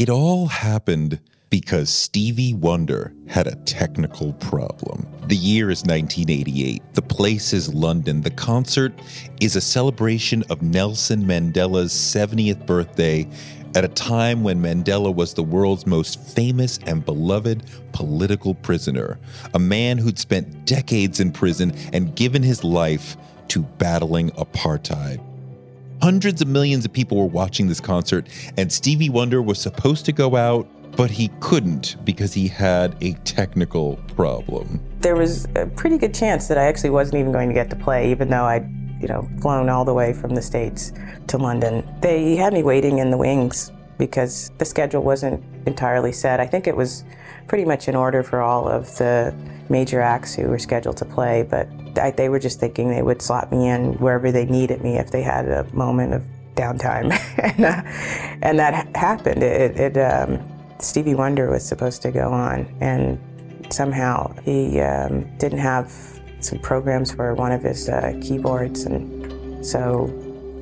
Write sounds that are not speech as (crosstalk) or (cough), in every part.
It all happened because Stevie Wonder had a technical problem. The year is 1988. The place is London. The concert is a celebration of Nelson Mandela's 70th birthday at a time when Mandela was the world's most famous and beloved political prisoner, a man who'd spent decades in prison and given his life to battling apartheid. Hundreds of millions of people were watching this concert, and Stevie Wonder was supposed to go out, but he couldn't because he had a technical problem. There was a pretty good chance that I actually wasn't even going to get to play, even though I'd you know, flown all the way from the States to London. They had me waiting in the wings because the schedule wasn't entirely set. I think it was pretty much in order for all of the major acts who were scheduled to play, but I, they were just thinking they would slot me in wherever they needed me if they had a moment of downtime. (laughs) and, uh, and that happened. It, it um, Stevie Wonder was supposed to go on, and somehow he um, didn't have some programs for one of his uh, keyboards, and so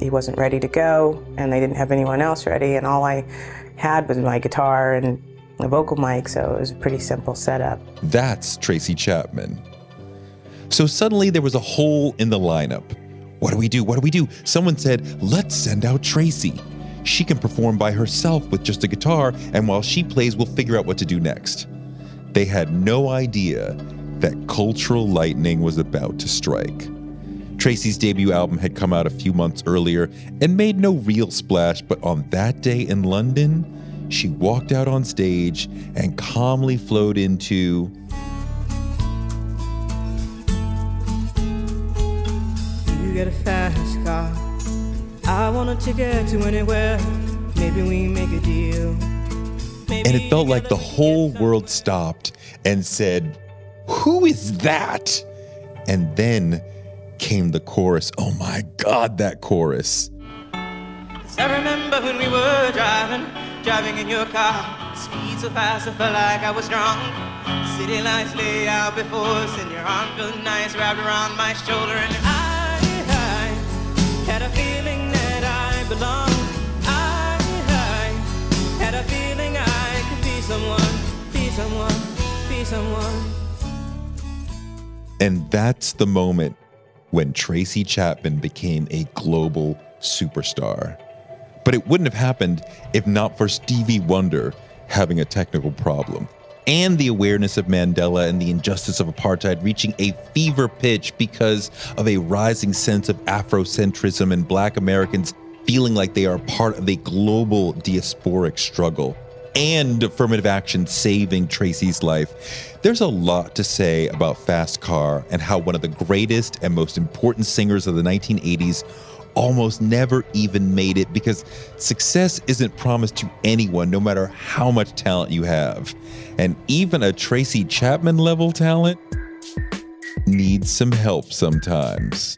he wasn't ready to go, and they didn't have anyone else ready, and all I had was my guitar and a vocal mic, so it was a pretty simple setup. That's Tracy Chapman. So suddenly there was a hole in the lineup. What do we do? What do we do? Someone said, let's send out Tracy. She can perform by herself with just a guitar, and while she plays, we'll figure out what to do next. They had no idea that cultural lightning was about to strike. Tracy's debut album had come out a few months earlier and made no real splash, but on that day in London, she walked out on stage and calmly flowed into You get a fast car. I want a ticket to anywhere. Maybe we make a deal. Maybe and it felt like the whole world stopped and said, Who is that? And then came the chorus. Oh my God, that chorus. I remember when we were driving, driving in your car. Speed so fast, I felt like I was drunk. City lights lay out before us, and your arm felt nice wrapped around my shoulder. And I, I had a feeling that I belonged. I, I had a feeling I could be someone, be someone, be someone. And that's the moment when Tracy Chapman became a global superstar. But it wouldn't have happened if not for Stevie Wonder having a technical problem and the awareness of Mandela and the injustice of apartheid reaching a fever pitch because of a rising sense of Afrocentrism and Black Americans feeling like they are part of a global diasporic struggle and affirmative action saving Tracy's life. There's a lot to say about Fast Car and how one of the greatest and most important singers of the 1980s almost never even made it because success isn't promised to anyone, no matter how much talent you have. And even a Tracy Chapman level talent needs some help sometimes.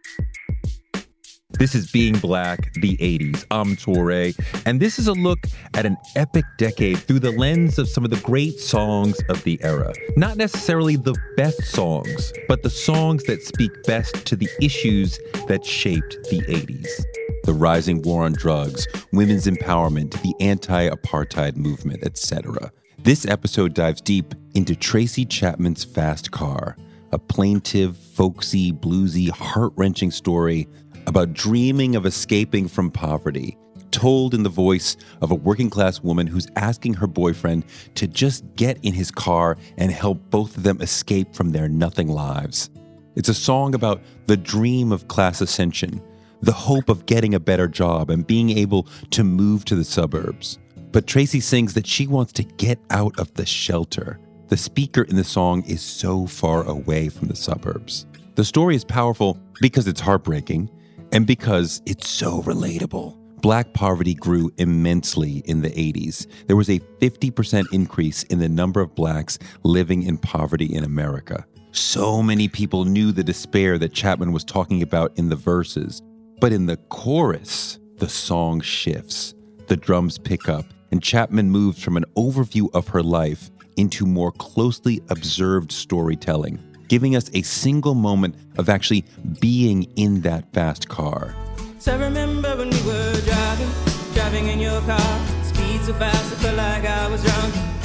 This is Being Black, the 80s. I'm Touré, and this is a look at an epic decade through the lens of some of the great songs of the era. Not necessarily the best songs, but the songs that speak best to the issues that shaped the 80s. The rising war on drugs, women's empowerment, the anti-apartheid movement, etc. This episode dives deep into Tracy Chapman's Fast Car, a plaintive, folksy, bluesy, heart-wrenching story about dreaming of escaping from poverty, told in the voice of a working class woman who's asking her boyfriend to just get in his car and help both of them escape from their nothing lives. It's a song about the dream of class ascension, the hope of getting a better job and being able to move to the suburbs. But Tracy sings that she wants to get out of the shelter. The speaker in the song is so far away from the suburbs. The story is powerful because it's heartbreaking and because it's so relatable. Black poverty grew immensely in the 80s. There was a 50% increase in the number of blacks living in poverty in America. So many people knew the despair that Chapman was talking about in the verses. But in the chorus, the song shifts. The drums pick up, and Chapman moves from an overview of her life into more closely observed storytelling giving us a single moment of actually being in that fast car. So remember when we were driving, driving in your car, speed so fast, I felt like I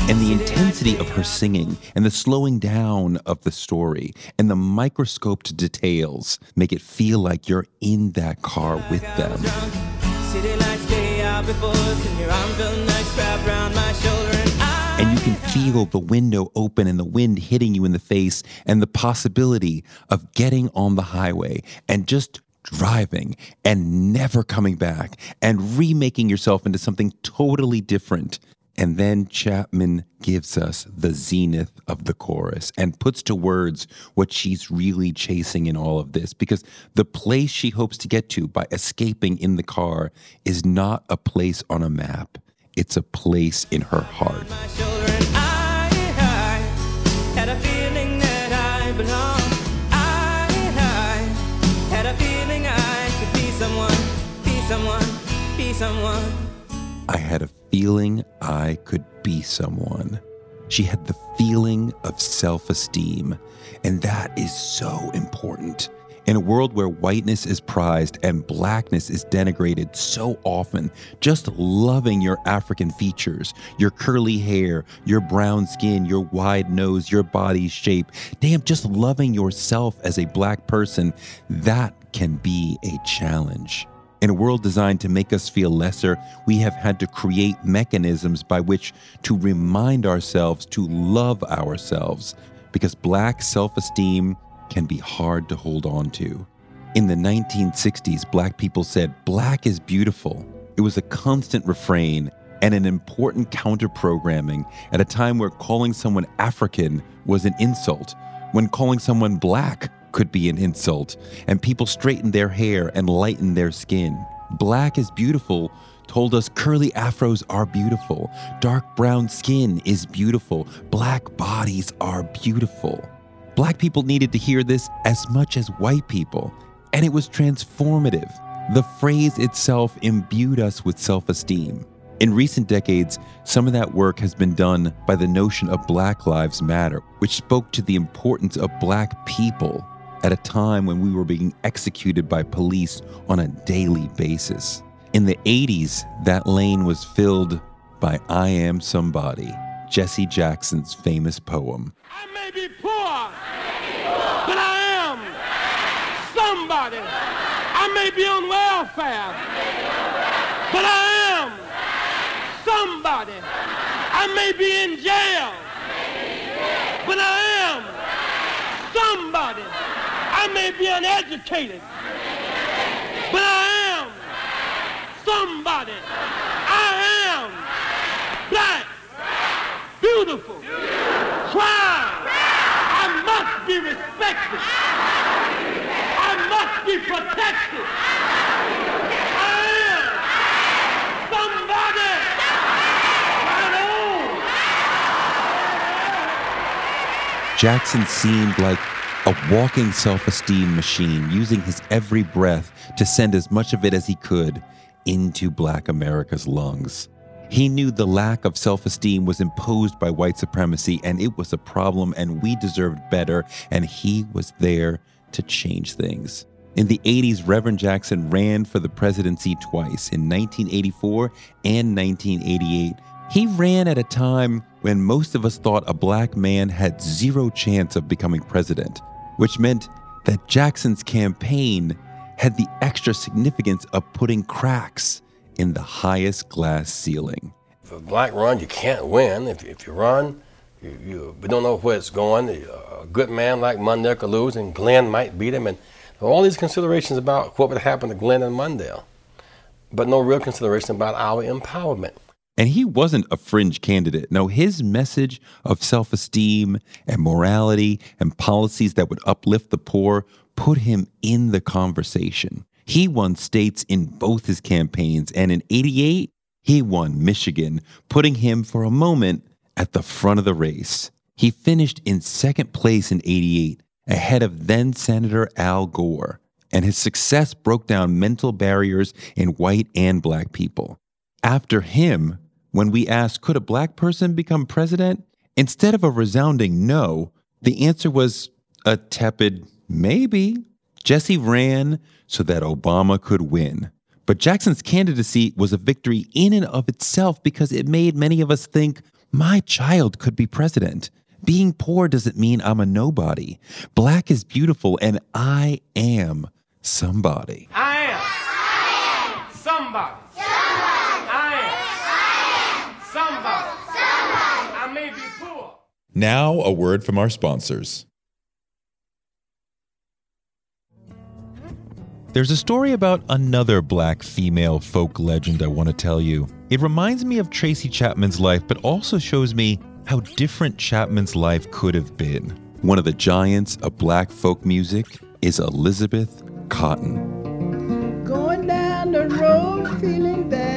And the intensity of her singing and the slowing down of the story and the microscoped details make it feel like you're in that car with them. And you can feel the window open and the wind hitting you in the face and the possibility of getting on the highway and just driving and never coming back and remaking yourself into something totally different. And then Chapman gives us the zenith of the chorus and puts to words what she's really chasing in all of this. Because the place she hopes to get to by escaping in the car is not a place on a map, it's a place in her heart. Someone. I had a feeling I could be someone. She had the feeling of self esteem, and that is so important. In a world where whiteness is prized and blackness is denigrated so often, just loving your African features, your curly hair, your brown skin, your wide nose, your body shape, damn, just loving yourself as a black person, that can be a challenge. In a world designed to make us feel lesser, we have had to create mechanisms by which to remind ourselves to love ourselves because black self esteem can be hard to hold on to. In the 1960s, black people said, Black is beautiful. It was a constant refrain and an important counter programming at a time where calling someone African was an insult, when calling someone black could be an insult, and people straightened their hair and lightened their skin. Black is beautiful told us curly afros are beautiful, dark brown skin is beautiful, black bodies are beautiful. Black people needed to hear this as much as white people, and it was transformative. The phrase itself imbued us with self esteem. In recent decades, some of that work has been done by the notion of Black Lives Matter, which spoke to the importance of Black people at a time when we were being executed by police on a daily basis. In the 80s, that lane was filled by I Am Somebody, Jesse Jackson's famous poem. I may be poor, but I am somebody. I may be on welfare, but I am somebody. I may be in jail, but I am somebody. I may be uneducated, but I am somebody. I am black, beautiful, proud. I must be respected. I must be protected. I am somebody. Jackson seemed like a walking self esteem machine, using his every breath to send as much of it as he could into Black America's lungs. He knew the lack of self esteem was imposed by white supremacy and it was a problem, and we deserved better, and he was there to change things. In the 80s, Reverend Jackson ran for the presidency twice in 1984 and 1988. He ran at a time when most of us thought a black man had zero chance of becoming president which meant that Jackson's campaign had the extra significance of putting cracks in the highest glass ceiling. If a black run, you can't win. If, if you run, you, you, we don't know where it's going. A good man like Mondale could lose, and Glenn might beat him. And all these considerations about what would happen to Glenn and Mondale, but no real consideration about our empowerment. And he wasn't a fringe candidate. No, his message of self esteem and morality and policies that would uplift the poor put him in the conversation. He won states in both his campaigns, and in 88, he won Michigan, putting him for a moment at the front of the race. He finished in second place in 88, ahead of then Senator Al Gore, and his success broke down mental barriers in white and black people. After him, when we asked, could a black person become president? Instead of a resounding no, the answer was a tepid maybe. Jesse ran so that Obama could win. But Jackson's candidacy was a victory in and of itself because it made many of us think, My child could be president. Being poor doesn't mean I'm a nobody. Black is beautiful, and I am somebody. I am somebody. I am somebody. I may be poor. Now, a word from our sponsors. There's a story about another black female folk legend I want to tell you. It reminds me of Tracy Chapman's life, but also shows me how different Chapman's life could have been. One of the giants of black folk music is Elizabeth Cotten. Going down the road feeling bad,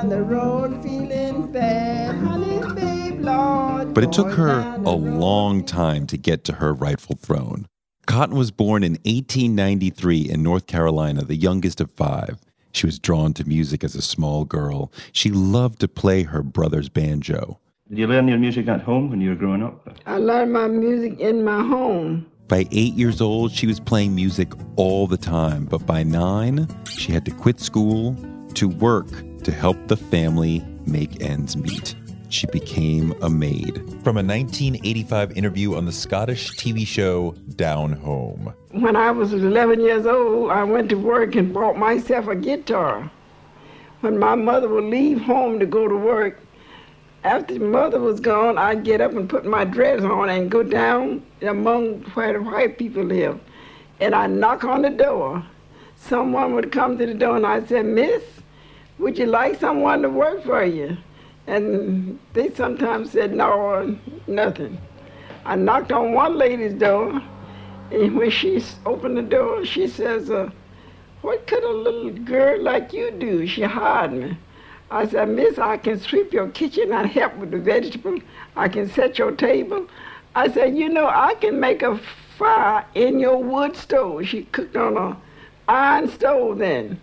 down the road feeling bad, honey, babe, Lord. But it took her a long time to get to her rightful throne. Cotten was born in 1893 in North Carolina, the youngest of five. She was drawn to music as a small girl. She loved to play her brother's banjo. Did you learn your music at home when you were growing up? I learned my music in my home. By eight years old, she was playing music all the time, but by nine, she had to quit school to work to help the family make ends meet. She became a maid. From a 1985 interview on the Scottish TV show Down Home. When I was 11 years old, I went to work and bought myself a guitar. When my mother would leave home to go to work, after mother was gone, I'd get up and put my dress on and go down among where the white people live. And I'd knock on the door. Someone would come to the door and I'd say, Miss, would you like someone to work for you? And they sometimes said no or nothing. I knocked on one lady's door, and when she opened the door, she says, uh, What could a little girl like you do? She hired me. I said, Miss, I can sweep your kitchen and help with the vegetables. I can set your table. I said, You know, I can make a fire in your wood stove. She cooked on a iron stove then.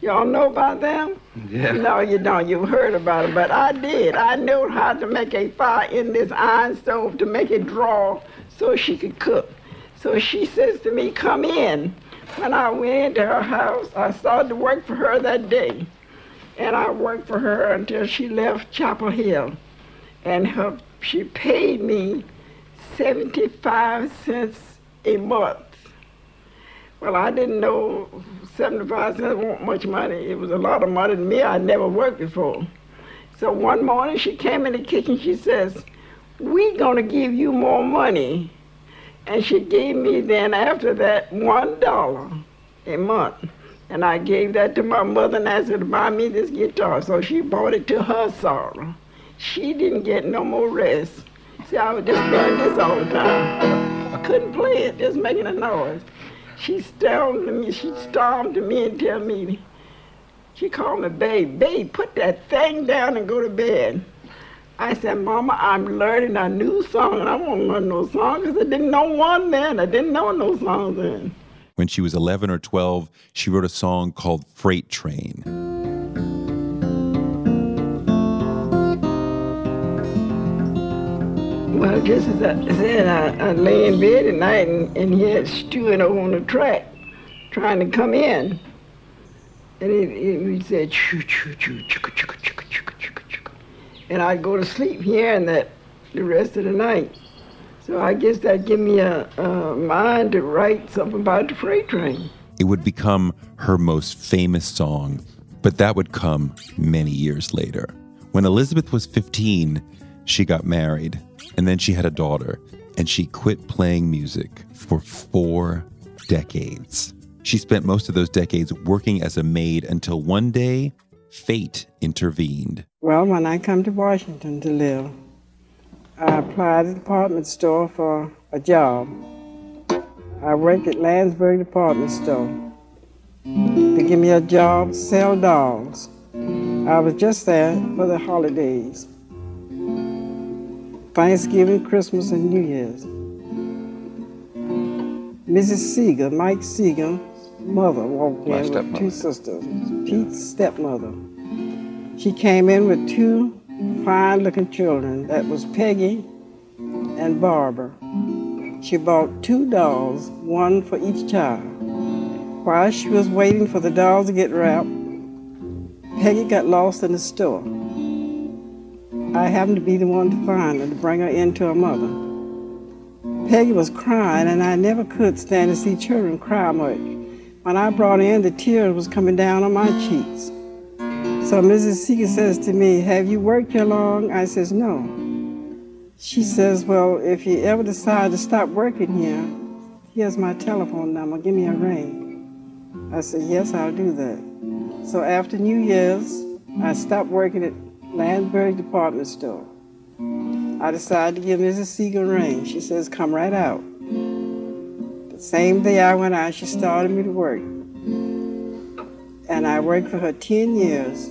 Y'all know about them? Yeah. No, you don't. You've heard about it, but I did. I knew how to make a fire in this iron stove to make it draw so she could cook. So she says to me, Come in. When I went into her house, I started to work for her that day. And I worked for her until she left Chapel Hill. And her, she paid me 75 cents a month. Well, I didn't know 75 cents wasn't much money. It was a lot of money to me. I'd never worked before. So one morning she came in the kitchen. She says, "We're gonna give you more money," and she gave me then after that one dollar a month, and I gave that to my mother and asked her to buy me this guitar. So she bought it to her sorrow. She didn't get no more rest. See, I was just playing this all the time. I couldn't play it, just making a noise. She stormed to me, she stormed to me and tell me, she called me babe, babe, put that thing down and go to bed. I said, Mama, I'm learning a new song, and I won't learn no song because I didn't know one then. I didn't know no songs then. When she was 11 or 12, she wrote a song called Freight Train. Well, just as I said, I, I lay in bed at night and, and he had Stewart on the track trying to come in. And he, he said, choo, choo, choo, choo, choo, choo, choo, choo, choo, And I'd go to sleep hearing that the rest of the night. So I guess that gave me a, a mind to write something about the freight train. It would become her most famous song, but that would come many years later. When Elizabeth was 15, she got married and then she had a daughter, and she quit playing music for four decades. She spent most of those decades working as a maid until one day, fate intervened. Well, when I come to Washington to live, I applied at the department store for a job. I worked at Lansburgh department store. They give me a job sell dolls. I was just there for the holidays. Thanksgiving, Christmas, and New Year's. Mrs. Seeger, Mike Seeger's mother, walked My in with two sisters. Pete's stepmother. She came in with two fine looking children. That was Peggy and Barbara. She bought two dolls, one for each child. While she was waiting for the dolls to get wrapped, Peggy got lost in the store. I happened to be the one to find her, to bring her in to her mother. Peggy was crying, and I never could stand to see children cry much. When I brought her in, the tears was coming down on my cheeks. So Mrs. Seeger says to me, have you worked here long? I says, no. She says, well, if you ever decide to stop working here, here's my telephone number, give me a ring. I said, yes, I'll do that. So after New Year's, I stopped working at Lansburgh Department Store. I decided to give Mrs. Seeger a ring. She says, come right out. The same day I went out, she started me to work. And I worked for her 10 years.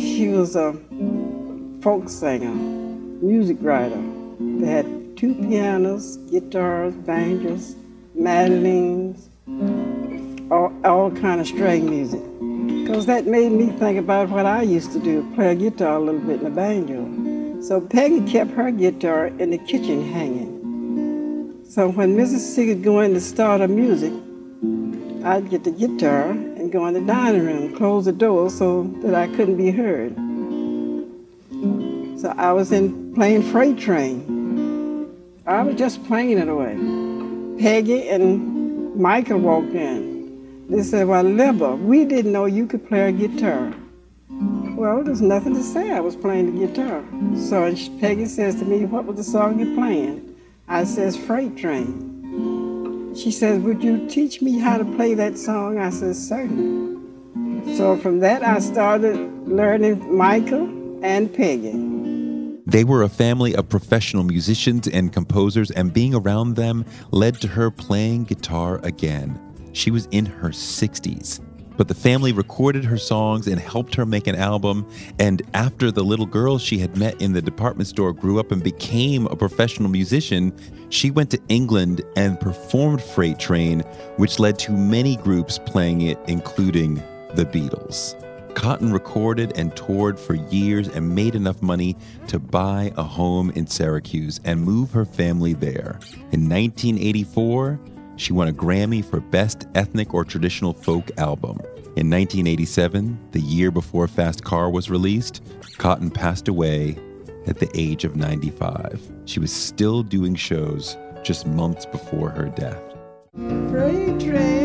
She was a folk singer, music writer. They had two pianos, guitars, banjos, mandolins, all, all kind of string music. Because that made me think about what I used to do, play a guitar a little bit in the banjo. So Peggy kept her guitar in the kitchen hanging. So when Mrs. Seeger go in to start her music, I'd get the guitar and go in the dining room, close the door so that I couldn't be heard. So I was in playing Freight Train. I was just playing it away. Peggy and Michael walked in. They said, Well, Libba, we didn't know you could play a guitar. Well, there's nothing to say. I was playing the guitar. So Peggy says to me, What was the song you're playing? I says, Freight Train. She says, Would you teach me how to play that song? I says, Certainly. So from that, I started learning Michael and Peggy. They were a family of professional musicians and composers, and being around them led to her playing guitar again. She was in her 60s. But the family recorded her songs and helped her make an album. And after the little girl she had met in the department store grew up and became a professional musician, she went to England and performed Freight Train, which led to many groups playing it, including the Beatles. Cotten recorded and toured for years and made enough money to buy a home in Syracuse and move her family there. In 1984, she won a Grammy for Best Ethnic or Traditional Folk Album. In 1987, the year before Fast Car was released, Cotten passed away at the age of 95. She was still doing shows just months before her death. Freight train,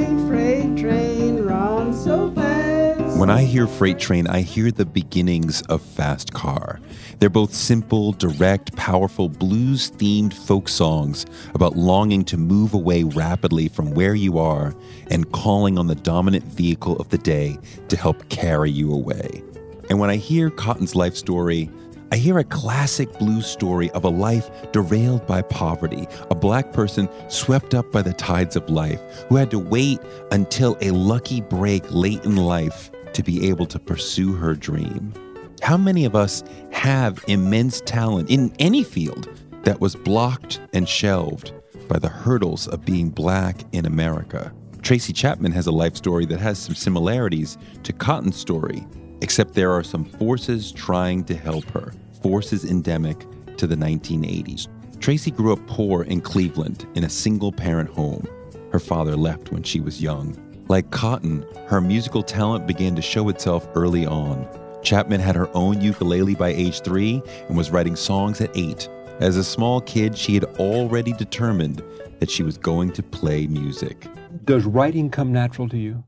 When I hear Freight Train, I hear the beginnings of Fast Car. They're both simple, direct, powerful, blues themed folk songs about longing to move away rapidly from where you are and calling on the dominant vehicle of the day to help carry you away. And when I hear Cotten's life story, I hear a classic blues story of a life derailed by poverty, a black person swept up by the tides of life who had to wait until a lucky break late in life to be able to pursue her dream. How many of us have immense talent in any field that was blocked and shelved by the hurdles of being black in America? Tracy Chapman has a life story that has some similarities to Cotten's story, except there are some forces trying to help her, forces endemic to the 1980s. Tracy grew up poor in Cleveland in a single parent home. Her father left when she was young. Like Cotten, her musical talent began to show itself early on. Chapman had her own ukulele by age three and was writing songs at eight. As a small kid, she had already determined that she was going to play music. Does writing come natural to you?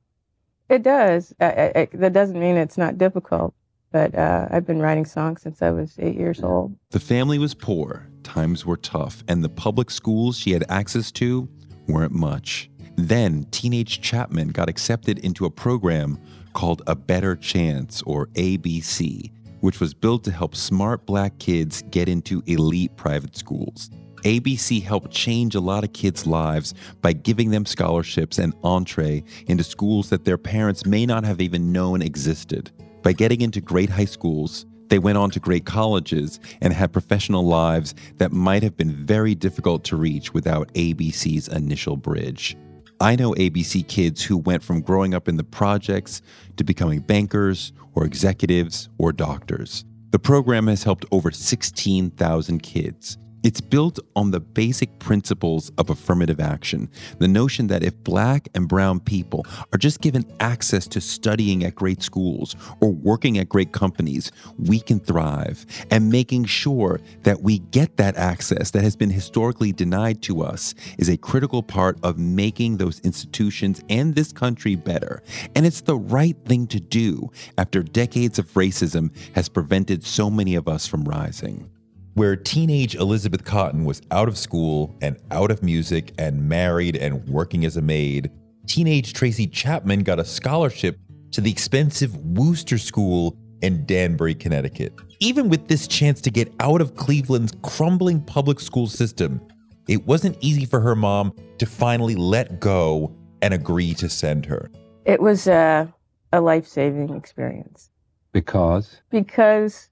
It does. I, I, that doesn't mean it's not difficult, but uh, I've been writing songs since I was eight years old. The family was poor, times were tough, and the public schools she had access to weren't much. Then, teenage Chapman got accepted into a program called A Better Chance, or ABC, which was built to help smart black kids get into elite private schools. ABC helped change a lot of kids' lives by giving them scholarships and entree into schools that their parents may not have even known existed. By getting into great high schools, they went on to great colleges and had professional lives that might have been very difficult to reach without ABC's initial bridge. I know ABC kids who went from growing up in the projects to becoming bankers or executives or doctors. The program has helped over 16,000 kids. It's built on the basic principles of affirmative action. The notion that if black and brown people are just given access to studying at great schools or working at great companies, we can thrive. And making sure that we get that access that has been historically denied to us is a critical part of making those institutions and this country better. And it's the right thing to do after decades of racism has prevented so many of us from rising where teenage Elizabeth Cotten was out of school and out of music and married and working as a maid, teenage Tracy Chapman got a scholarship to the expensive Wooster School in Danbury, Connecticut. Even with this chance to get out of Cleveland's crumbling public school system, it wasn't easy for her mom to finally let go and agree to send her. It was a, a life saving experience. Because? Because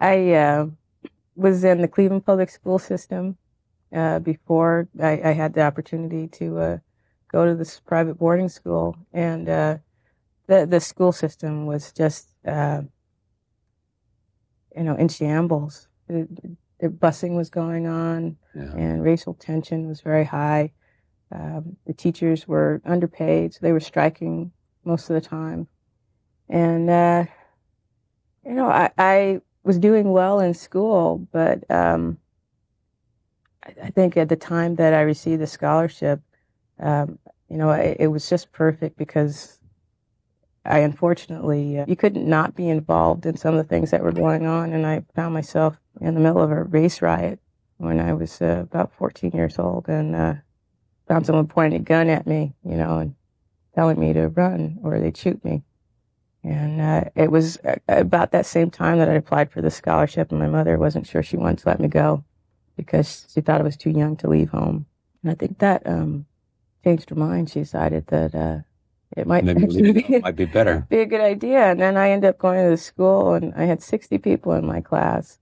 I. Uh, was in the Cleveland public school system uh, before I, I, had the opportunity to uh, go to this private boarding school, and uh, the the school system was just uh, you know in shambles. The, the busing was going on, yeah. and racial tension was very high. Um, the teachers were underpaid, so they were striking most of the time, and uh, you know I, I was doing well in school, but um, I, I, think at the time that I received the scholarship, um, you know, it, it, was just perfect because I unfortunately uh, you couldn't not be involved in some of the things that were going on, and I found myself in the middle of a race riot when I was uh, about 14 years old, and uh, found someone pointing a gun at me, you know, and telling me to run or they'd shoot me. And uh, it was uh, about that same time that I applied for the scholarship, and my mother wasn't sure she wanted to let me go because she thought I was too young to leave home. And I think that um, changed her mind. She decided that uh, it might be, might be better, (laughs) be a good idea. And then I ended up going to the school, and I had 60 people in my class,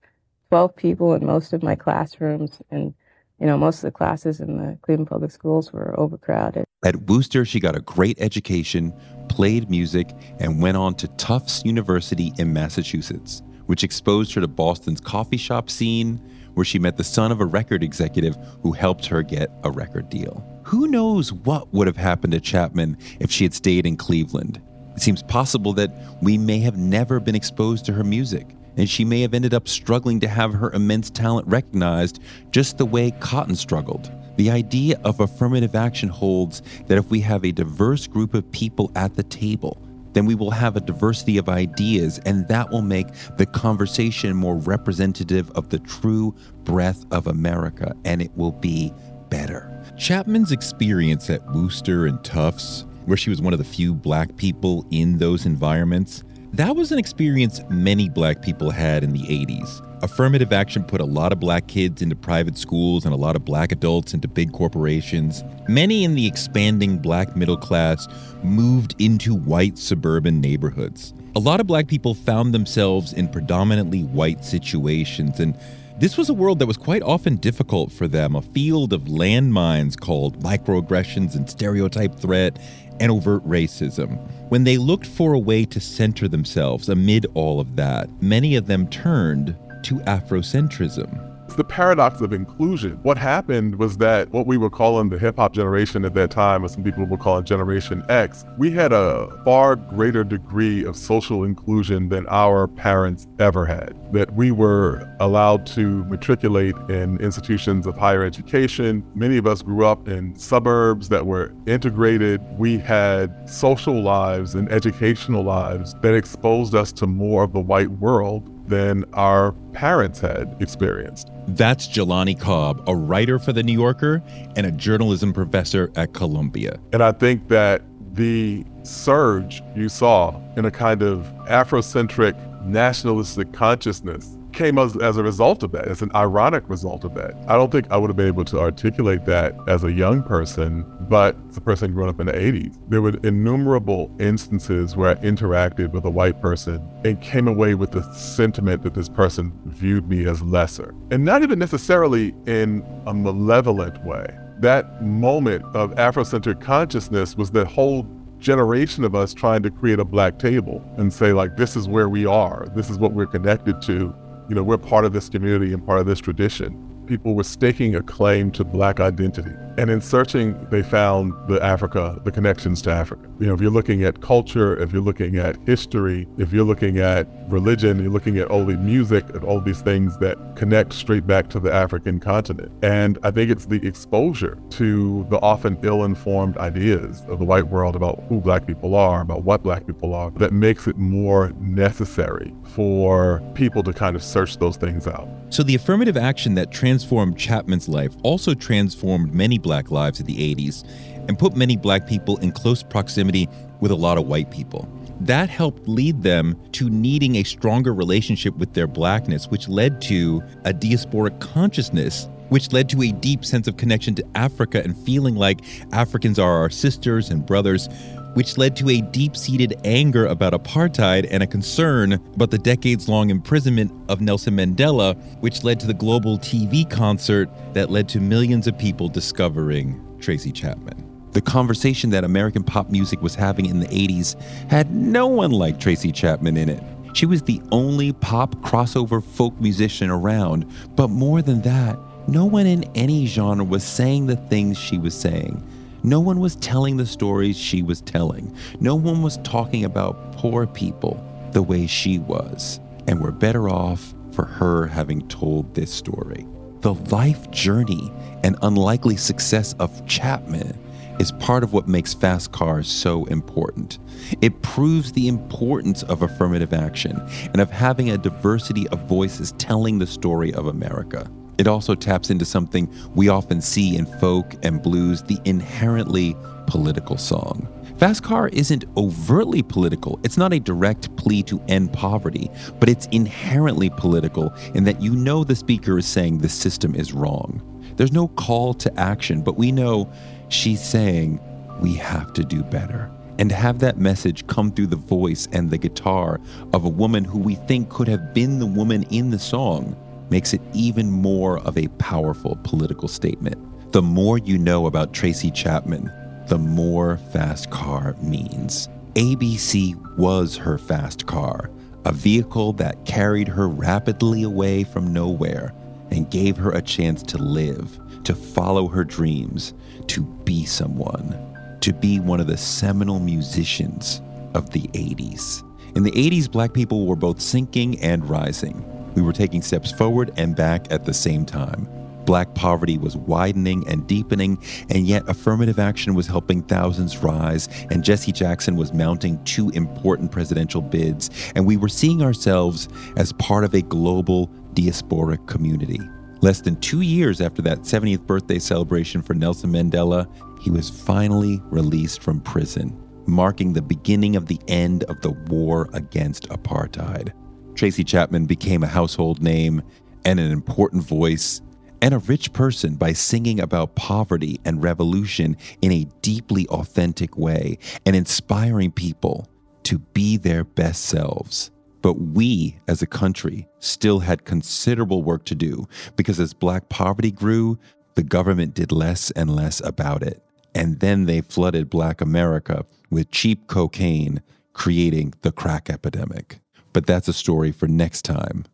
12 people in most of my classrooms, and you know, most of the classes in the Cleveland Public Schools were overcrowded. At Wooster, she got a great education, played music, and went on to Tufts University in Massachusetts, which exposed her to Boston's coffee shop scene, where she met the son of a record executive who helped her get a record deal. Who knows what would have happened to Chapman if she had stayed in Cleveland? It seems possible that we may have never been exposed to her music and she may have ended up struggling to have her immense talent recognized just the way Cotten struggled. The idea of affirmative action holds that if we have a diverse group of people at the table, then we will have a diversity of ideas, and that will make the conversation more representative of the true breadth of America, and it will be better. Chapman's experience at Wooster and Tufts, where she was one of the few black people in those environments, that was an experience many black people had in the 80s. Affirmative action put a lot of black kids into private schools and a lot of black adults into big corporations. Many in the expanding black middle class moved into white suburban neighborhoods. A lot of black people found themselves in predominantly white situations, and this was a world that was quite often difficult for them, a field of landmines called microaggressions and stereotype threat and overt racism. When they looked for a way to center themselves amid all of that, many of them turned to Afrocentrism. It's the paradox of inclusion. What happened was that what we were calling the hip hop generation at that time, or some people were calling Generation X, we had a far greater degree of social inclusion than our parents ever had. That we were allowed to matriculate in institutions of higher education. Many of us grew up in suburbs that were integrated. We had social lives and educational lives that exposed us to more of the white world than our parents had experienced. That's Jelani Cobb, a writer for The New Yorker and a journalism professor at Columbia. And I think that the surge you saw in a kind of Afrocentric nationalistic consciousness came as, as a result of that. It's an ironic result of that. I don't think I would have been able to articulate that as a young person, but as a person growing up in the 80s, there were innumerable instances where I interacted with a white person and came away with the sentiment that this person viewed me as lesser. And not even necessarily in a malevolent way. That moment of Afrocentric consciousness was the whole generation of us trying to create a black table and say like this is where we are this is what we're connected to you know, we're part of this community and part of this tradition. people were staking a claim to black identity. And in searching, they found the Africa, the connections to Africa. You know, if you're looking at culture, if you're looking at history, if you're looking at religion, you're looking at all the music and all these things that connect straight back to the African continent. And I think it's the exposure to the often ill-informed ideas of the white world about who black people are, about what black people are, that makes it more necessary for people to kind of search those things out. So the affirmative action that transformed Chapman's life also transformed many black lives in the 80s and put many black people in close proximity with a lot of white people. That helped lead them to needing a stronger relationship with their blackness, which led to a diasporic consciousness, which led to a deep sense of connection to Africa and feeling like Africans are our sisters and brothers, which led to a deep seated anger about apartheid and a concern about the decades long imprisonment of Nelson Mandela, which led to the global TV concert that led to millions of people discovering Tracy Chapman. The conversation that American pop music was having in the 80s had no one like Tracy Chapman in it. She was the only pop crossover folk musician around, but more than that, no one in any genre was saying the things she was saying. No one was telling the stories she was telling. No one was talking about poor people the way she was. And we're better off for her having told this story. The life journey and unlikely success of Chapman is part of what makes fast cars so important. It proves the importance of affirmative action and of having a diversity of voices telling the story of America. It also taps into something we often see in folk and blues the inherently political song. Fast Car isn't overtly political. It's not a direct plea to end poverty, but it's inherently political in that you know the speaker is saying the system is wrong. There's no call to action, but we know she's saying we have to do better. And have that message come through the voice and the guitar of a woman who we think could have been the woman in the song makes it even more of a powerful political statement. The more you know about Tracy Chapman, the more fast car means. ABC was her fast car, a vehicle that carried her rapidly away from nowhere and gave her a chance to live, to follow her dreams, to be someone, to be one of the seminal musicians of the 80s. In the 80s, black people were both sinking and rising. We were taking steps forward and back at the same time. Black poverty was widening and deepening, and yet affirmative action was helping thousands rise, and Jesse Jackson was mounting two important presidential bids, and we were seeing ourselves as part of a global diasporic community. Less than two years after that 70th birthday celebration for Nelson Mandela, he was finally released from prison, marking the beginning of the end of the war against apartheid. Tracy Chapman became a household name and an important voice and a rich person by singing about poverty and revolution in a deeply authentic way and inspiring people to be their best selves. But we as a country still had considerable work to do because as black poverty grew, the government did less and less about it. And then they flooded black America with cheap cocaine, creating the crack epidemic but that's a story for next time.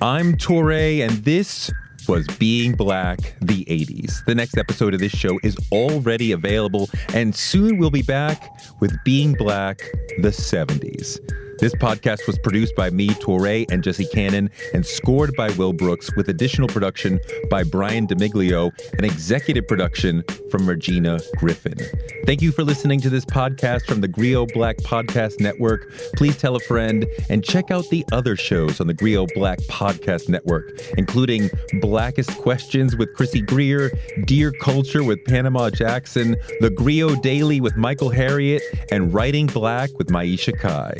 I'm Touré, and this was Being Black the 80s. The next episode of this show is already available, and soon we'll be back with Being Black the 70s. This podcast was produced by me, Touré, and Jesse Cannon, and scored by Will Brooks, with additional production by Brian DeMiglio and executive production from Regina Griffin. Thank you for listening to this podcast from the Grio Black Podcast Network. Please tell a friend and check out the other shows on the Grio Black Podcast Network, including Blackest Questions with Chrissy Greer, Dear Culture with Panama Jackson, The Grio Daily with Michael Harriot, and Writing Black with Maiysha Kai.